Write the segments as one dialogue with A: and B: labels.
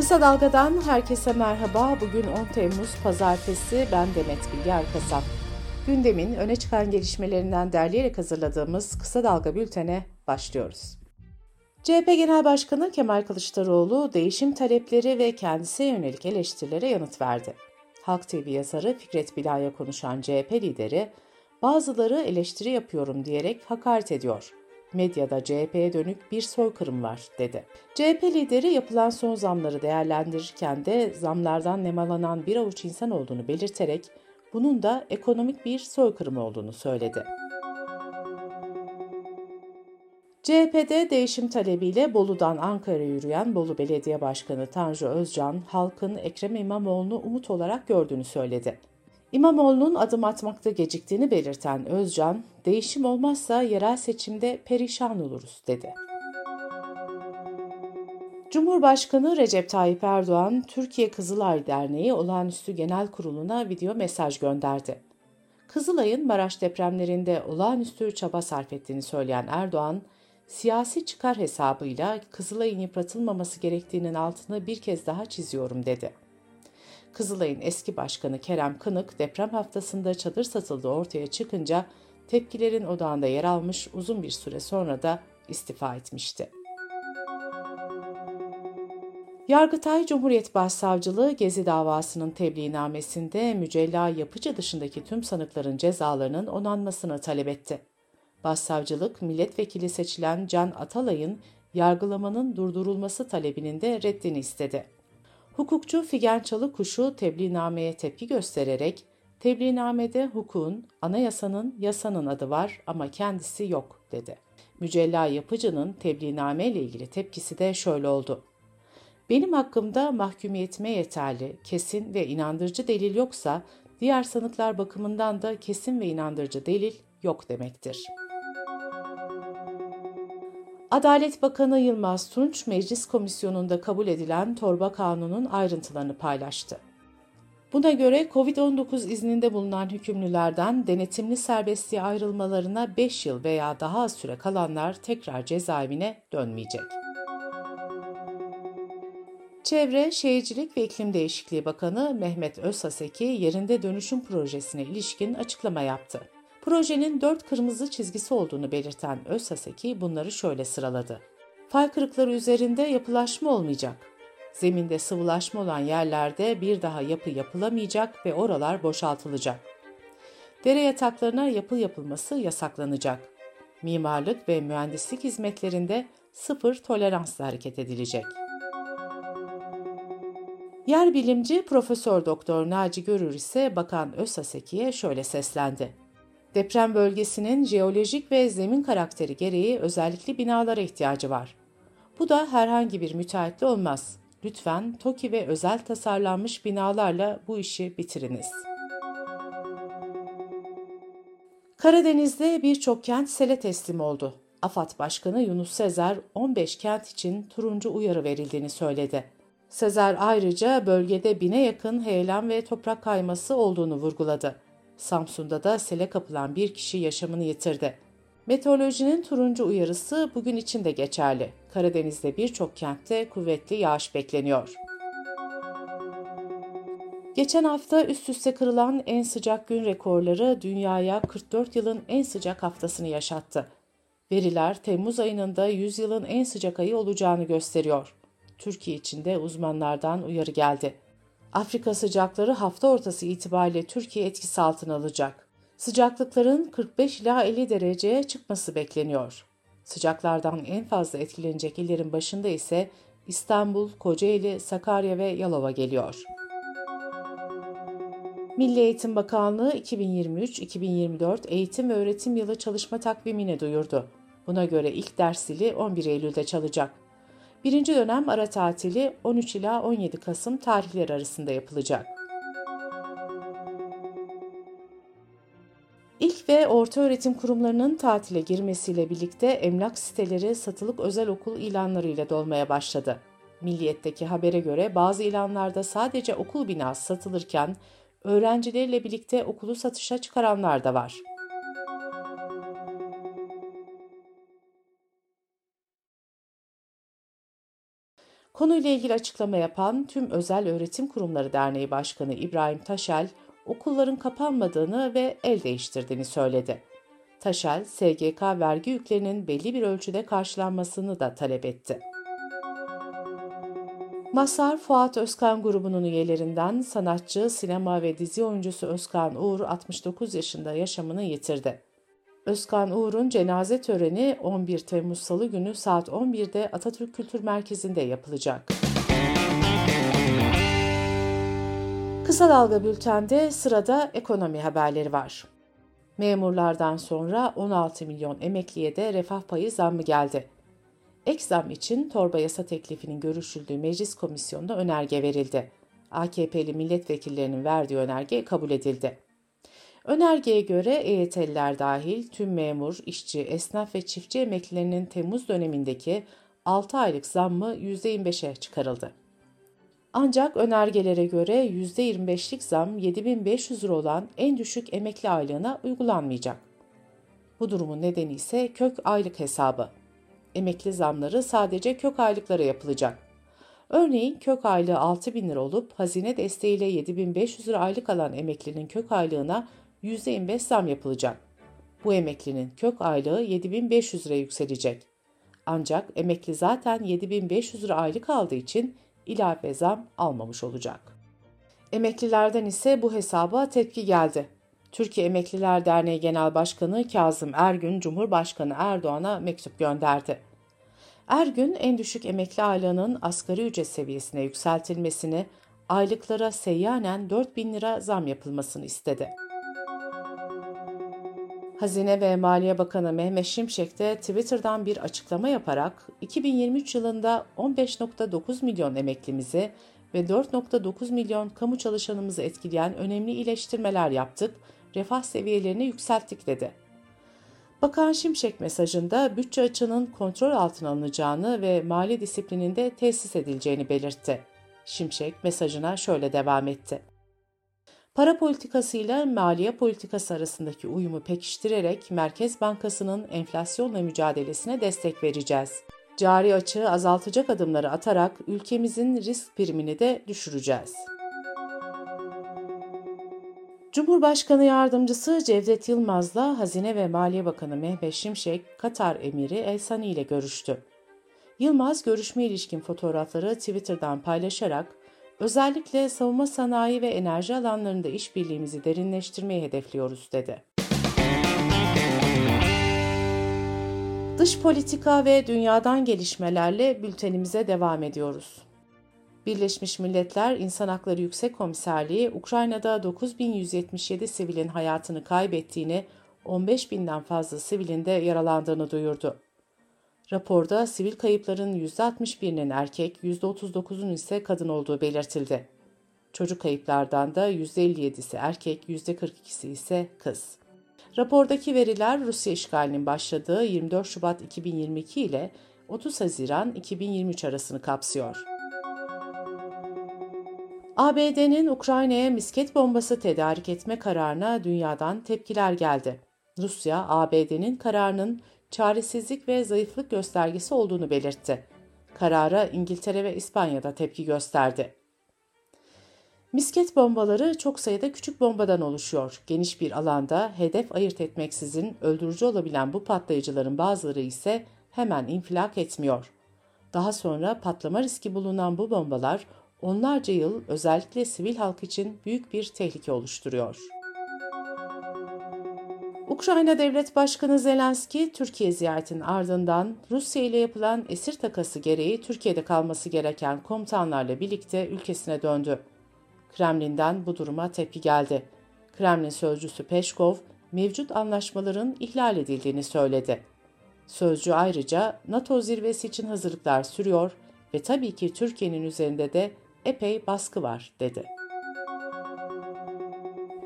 A: Kısa Dalga'dan herkese merhaba. Bugün 10 Temmuz Pazartesi. Ben Demet Bilge Erkasap. Gündemin öne çıkan gelişmelerinden derleyerek hazırladığımız Kısa Dalga bültene başlıyoruz. CHP Genel Başkanı Kemal Kılıçdaroğlu değişim talepleri ve kendisine yönelik eleştirilere yanıt verdi. Halk TV yazarı Fikret Bilal'e konuşan CHP lideri, bazıları eleştiri yapıyorum diyerek hakaret ediyor medyada CHP'ye dönük bir soykırım var dedi. CHP lideri yapılan son zamları değerlendirirken de zamlardan nemalanan bir avuç insan olduğunu belirterek bunun da ekonomik bir soykırım olduğunu söyledi. CHP'de değişim talebiyle Bolu'dan Ankara'ya yürüyen Bolu Belediye Başkanı Tanju Özcan, halkın Ekrem İmamoğlu'nu umut olarak gördüğünü söyledi. İmamoğlu'nun adım atmakta geciktiğini belirten Özcan, değişim olmazsa yerel seçimde perişan oluruz dedi. Cumhurbaşkanı Recep Tayyip Erdoğan, Türkiye Kızılay Derneği Olağanüstü Genel Kurulu'na video mesaj gönderdi. Kızılay'ın Maraş depremlerinde olağanüstü çaba sarf ettiğini söyleyen Erdoğan, siyasi çıkar hesabıyla Kızılay'ın yıpratılmaması gerektiğinin altını bir kez daha çiziyorum dedi. Kızılay'ın eski başkanı Kerem Kınık deprem haftasında çadır satıldığı ortaya çıkınca tepkilerin odağında yer almış uzun bir süre sonra da istifa etmişti. Yargıtay Cumhuriyet Başsavcılığı Gezi davasının tebliğnamesinde Mücella Yapıcı dışındaki tüm sanıkların cezalarının onanmasını talep etti. Başsavcılık, milletvekili seçilen Can Atalay'ın yargılamanın durdurulması talebinin de reddini istedi. Hukukçu Figen Çalıkuşu tebliğnameye tepki göstererek, tebliğnamede hukukun, anayasanın, yasanın adı var ama kendisi yok dedi. Mücella Yapıcı'nın tebliğname ile ilgili tepkisi de şöyle oldu. Benim hakkımda mahkumiyetime yeterli, kesin ve inandırıcı delil yoksa diğer sanıklar bakımından da kesin ve inandırıcı delil yok demektir.'' Adalet Bakanı Yılmaz Tunç, Meclis Komisyonu'nda kabul edilen torba kanunun ayrıntılarını paylaştı. Buna göre COVID-19 izninde bulunan hükümlülerden denetimli serbestliğe ayrılmalarına 5 yıl veya daha az süre kalanlar tekrar cezaevine dönmeyecek. Çevre, Şehircilik ve İklim Değişikliği Bakanı Mehmet Özhaseki yerinde dönüşüm projesine ilişkin açıklama yaptı. Projenin dört kırmızı çizgisi olduğunu belirten Özsaseki bunları şöyle sıraladı. Fay kırıkları üzerinde yapılaşma olmayacak. Zeminde sıvılaşma olan yerlerde bir daha yapı yapılamayacak ve oralar boşaltılacak. Dere yataklarına yapı yapılması yasaklanacak. Mimarlık ve mühendislik hizmetlerinde sıfır toleransla hareket edilecek. Yer bilimci Profesör Doktor Naci Görür ise Bakan Özsaseki'ye şöyle seslendi. Deprem bölgesinin jeolojik ve zemin karakteri gereği özellikle binalara ihtiyacı var. Bu da herhangi bir müteahhitle olmaz. Lütfen TOKİ ve özel tasarlanmış binalarla bu işi bitiriniz. Karadeniz'de birçok kent sele teslim oldu. AFAD Başkanı Yunus Sezer 15 kent için turuncu uyarı verildiğini söyledi. Sezer ayrıca bölgede bine yakın heyelan ve toprak kayması olduğunu vurguladı. Samsun'da da sele kapılan bir kişi yaşamını yitirdi. Meteorolojinin turuncu uyarısı bugün için de geçerli. Karadeniz'de birçok kentte kuvvetli yağış bekleniyor. Geçen hafta üst üste kırılan en sıcak gün rekorları dünyaya 44 yılın en sıcak haftasını yaşattı. Veriler Temmuz ayının da 100 yılın en sıcak ayı olacağını gösteriyor. Türkiye için de uzmanlardan uyarı geldi. Afrika sıcakları hafta ortası itibariyle Türkiye etkisi altına alacak. Sıcaklıkların 45 ila 50 dereceye çıkması bekleniyor. Sıcaklardan en fazla etkilenecek illerin başında ise İstanbul, Kocaeli, Sakarya ve Yalova geliyor. Milli Eğitim Bakanlığı 2023-2024 eğitim ve öğretim yılı çalışma takvimini duyurdu. Buna göre ilk ders zili 11 Eylül'de çalacak. Birinci dönem ara tatili 13 ila 17 Kasım tarihleri arasında yapılacak. İlk ve orta öğretim kurumlarının tatile girmesiyle birlikte emlak siteleri satılık özel okul ilanlarıyla dolmaya başladı. Milliyet'teki habere göre bazı ilanlarda sadece okul binası satılırken öğrencileriyle birlikte okulu satışa çıkaranlar da var. Konuyla ilgili açıklama yapan Tüm Özel Öğretim Kurumları Derneği Başkanı İbrahim Taşel, okulların kapanmadığını ve el değiştirdiğini söyledi. Taşel, SGK vergi yüklerinin belli bir ölçüde karşılanmasını da talep etti. Masar Fuat Özkan grubunun üyelerinden sanatçı, sinema ve dizi oyuncusu Özkan Uğur 69 yaşında yaşamını yitirdi. Özkan Uğur'un cenaze töreni 11 Temmuz Salı günü saat 11'de Atatürk Kültür Merkezi'nde yapılacak. Kısa Dalga Bülten'de sırada ekonomi haberleri var. Memurlardan sonra 16 milyon emekliye de refah payı zammı geldi. Ek zam için torba yasa teklifinin görüşüldüğü meclis komisyonunda önerge verildi. AKP'li milletvekillerinin verdiği önerge kabul edildi. Önergeye göre EYT'liler dahil tüm memur, işçi, esnaf ve çiftçi emeklilerinin Temmuz dönemindeki 6 aylık zammı %25'e çıkarıldı. Ancak önergelere göre %25'lik zam 7500 lira olan en düşük emekli aylığına uygulanmayacak. Bu durumun nedeni ise kök aylık hesabı. Emekli zamları sadece kök aylıklara yapılacak. Örneğin kök aylığı 6 bin lira olup hazine desteğiyle 7500 lira aylık alan emeklinin kök aylığına %25 zam yapılacak. Bu emeklinin kök aylığı 7500 lira yükselecek. Ancak emekli zaten 7500 lira aylık aldığı için ilave zam almamış olacak. Emeklilerden ise bu hesaba tepki geldi. Türkiye Emekliler Derneği Genel Başkanı Kazım Ergün, Cumhurbaşkanı Erdoğan'a mektup gönderdi. Ergün, en düşük emekli aylığının asgari ücret seviyesine yükseltilmesini, aylıklara seyyanen 4 bin lira zam yapılmasını istedi. Hazine ve Maliye Bakanı Mehmet Şimşek de Twitter'dan bir açıklama yaparak 2023 yılında 15.9 milyon emeklimizi ve 4.9 milyon kamu çalışanımızı etkileyen önemli iyileştirmeler yaptık, refah seviyelerini yükselttik dedi. Bakan Şimşek mesajında bütçe açığının kontrol altına alınacağını ve mali disiplininde tesis edileceğini belirtti. Şimşek mesajına şöyle devam etti. Para politikasıyla maliye politikası arasındaki uyumu pekiştirerek Merkez Bankası'nın enflasyonla mücadelesine destek vereceğiz. Cari açığı azaltacak adımları atarak ülkemizin risk primini de düşüreceğiz. Cumhurbaşkanı Yardımcısı Cevdet Yılmaz'la Hazine ve Maliye Bakanı Mehmet Şimşek, Katar Emiri El Sani ile görüştü. Yılmaz görüşme ilişkin fotoğrafları Twitter'dan paylaşarak özellikle savunma sanayi ve enerji alanlarında işbirliğimizi derinleştirmeyi hedefliyoruz dedi. Dış politika ve dünyadan gelişmelerle bültenimize devam ediyoruz. Birleşmiş Milletler İnsan Hakları Yüksek Komiserliği Ukrayna'da 9177 sivilin hayatını kaybettiğini, 15 binden fazla sivilin de yaralandığını duyurdu. Raporda sivil kayıpların %61'inin erkek, %39'un ise kadın olduğu belirtildi. Çocuk kayıplardan da %57'si erkek, %42'si ise kız. Rapordaki veriler Rusya işgalinin başladığı 24 Şubat 2022 ile 30 Haziran 2023 arasını kapsıyor. ABD'nin Ukrayna'ya misket bombası tedarik etme kararına dünyadan tepkiler geldi. Rusya, ABD'nin kararının çaresizlik ve zayıflık göstergesi olduğunu belirtti. Karara İngiltere ve İspanya'da tepki gösterdi. Misket bombaları çok sayıda küçük bombadan oluşuyor. Geniş bir alanda hedef ayırt etmeksizin öldürücü olabilen bu patlayıcıların bazıları ise hemen infilak etmiyor. Daha sonra patlama riski bulunan bu bombalar onlarca yıl özellikle sivil halk için büyük bir tehlike oluşturuyor. Ukrayna Devlet Başkanı Zelenski, Türkiye ziyaretinin ardından Rusya ile yapılan esir takası gereği Türkiye'de kalması gereken komutanlarla birlikte ülkesine döndü. Kremlin'den bu duruma tepki geldi. Kremlin sözcüsü Peşkov, mevcut anlaşmaların ihlal edildiğini söyledi. Sözcü ayrıca NATO zirvesi için hazırlıklar sürüyor ve tabii ki Türkiye'nin üzerinde de epey baskı var dedi.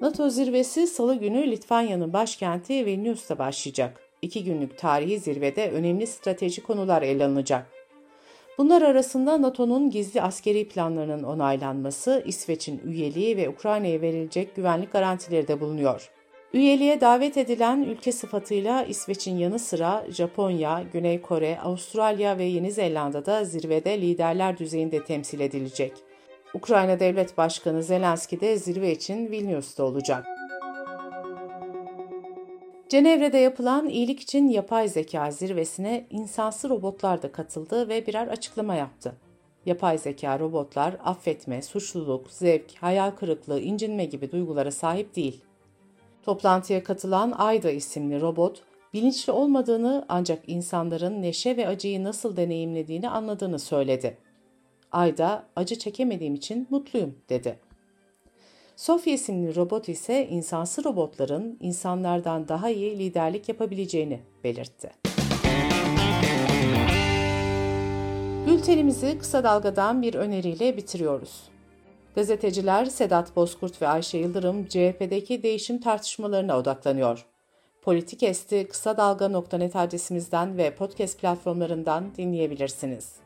A: NATO zirvesi salı günü Litvanya'nın başkenti Vilnius'ta başlayacak. İki günlük tarihi zirvede önemli strateji konular ele alınacak. Bunlar arasında NATO'nun gizli askeri planlarının onaylanması, İsveç'in üyeliği ve Ukrayna'ya verilecek güvenlik garantileri de bulunuyor. Üyeliğe davet edilen ülke sıfatıyla İsveç'in yanı sıra Japonya, Güney Kore, Avustralya ve Yeni Zelanda'da zirvede liderler düzeyinde temsil edilecek. Ukrayna Devlet Başkanı Zelenski de zirve için Vilnius'ta olacak. Cenevre'de yapılan iyilik için yapay zeka zirvesine insansı robotlar da katıldı ve birer açıklama yaptı. Yapay zeka robotlar affetme, suçluluk, zevk, hayal kırıklığı, incinme gibi duygulara sahip değil. Toplantıya katılan Ayda isimli robot, bilinçli olmadığını ancak insanların neşe ve acıyı nasıl deneyimlediğini anladığını söyledi. Ayda, acı çekemediğim için mutluyum dedi. Sofya isimli robot ise insansı robotların insanlardan daha iyi liderlik yapabileceğini belirtti. Bültenimizi kısa dalgadan bir öneriyle bitiriyoruz. Gazeteciler Sedat Bozkurt ve Ayşe Yıldırım CHP'deki değişim tartışmalarına odaklanıyor. Politik Esti kısa dalga.net adresimizden ve podcast platformlarından dinleyebilirsiniz.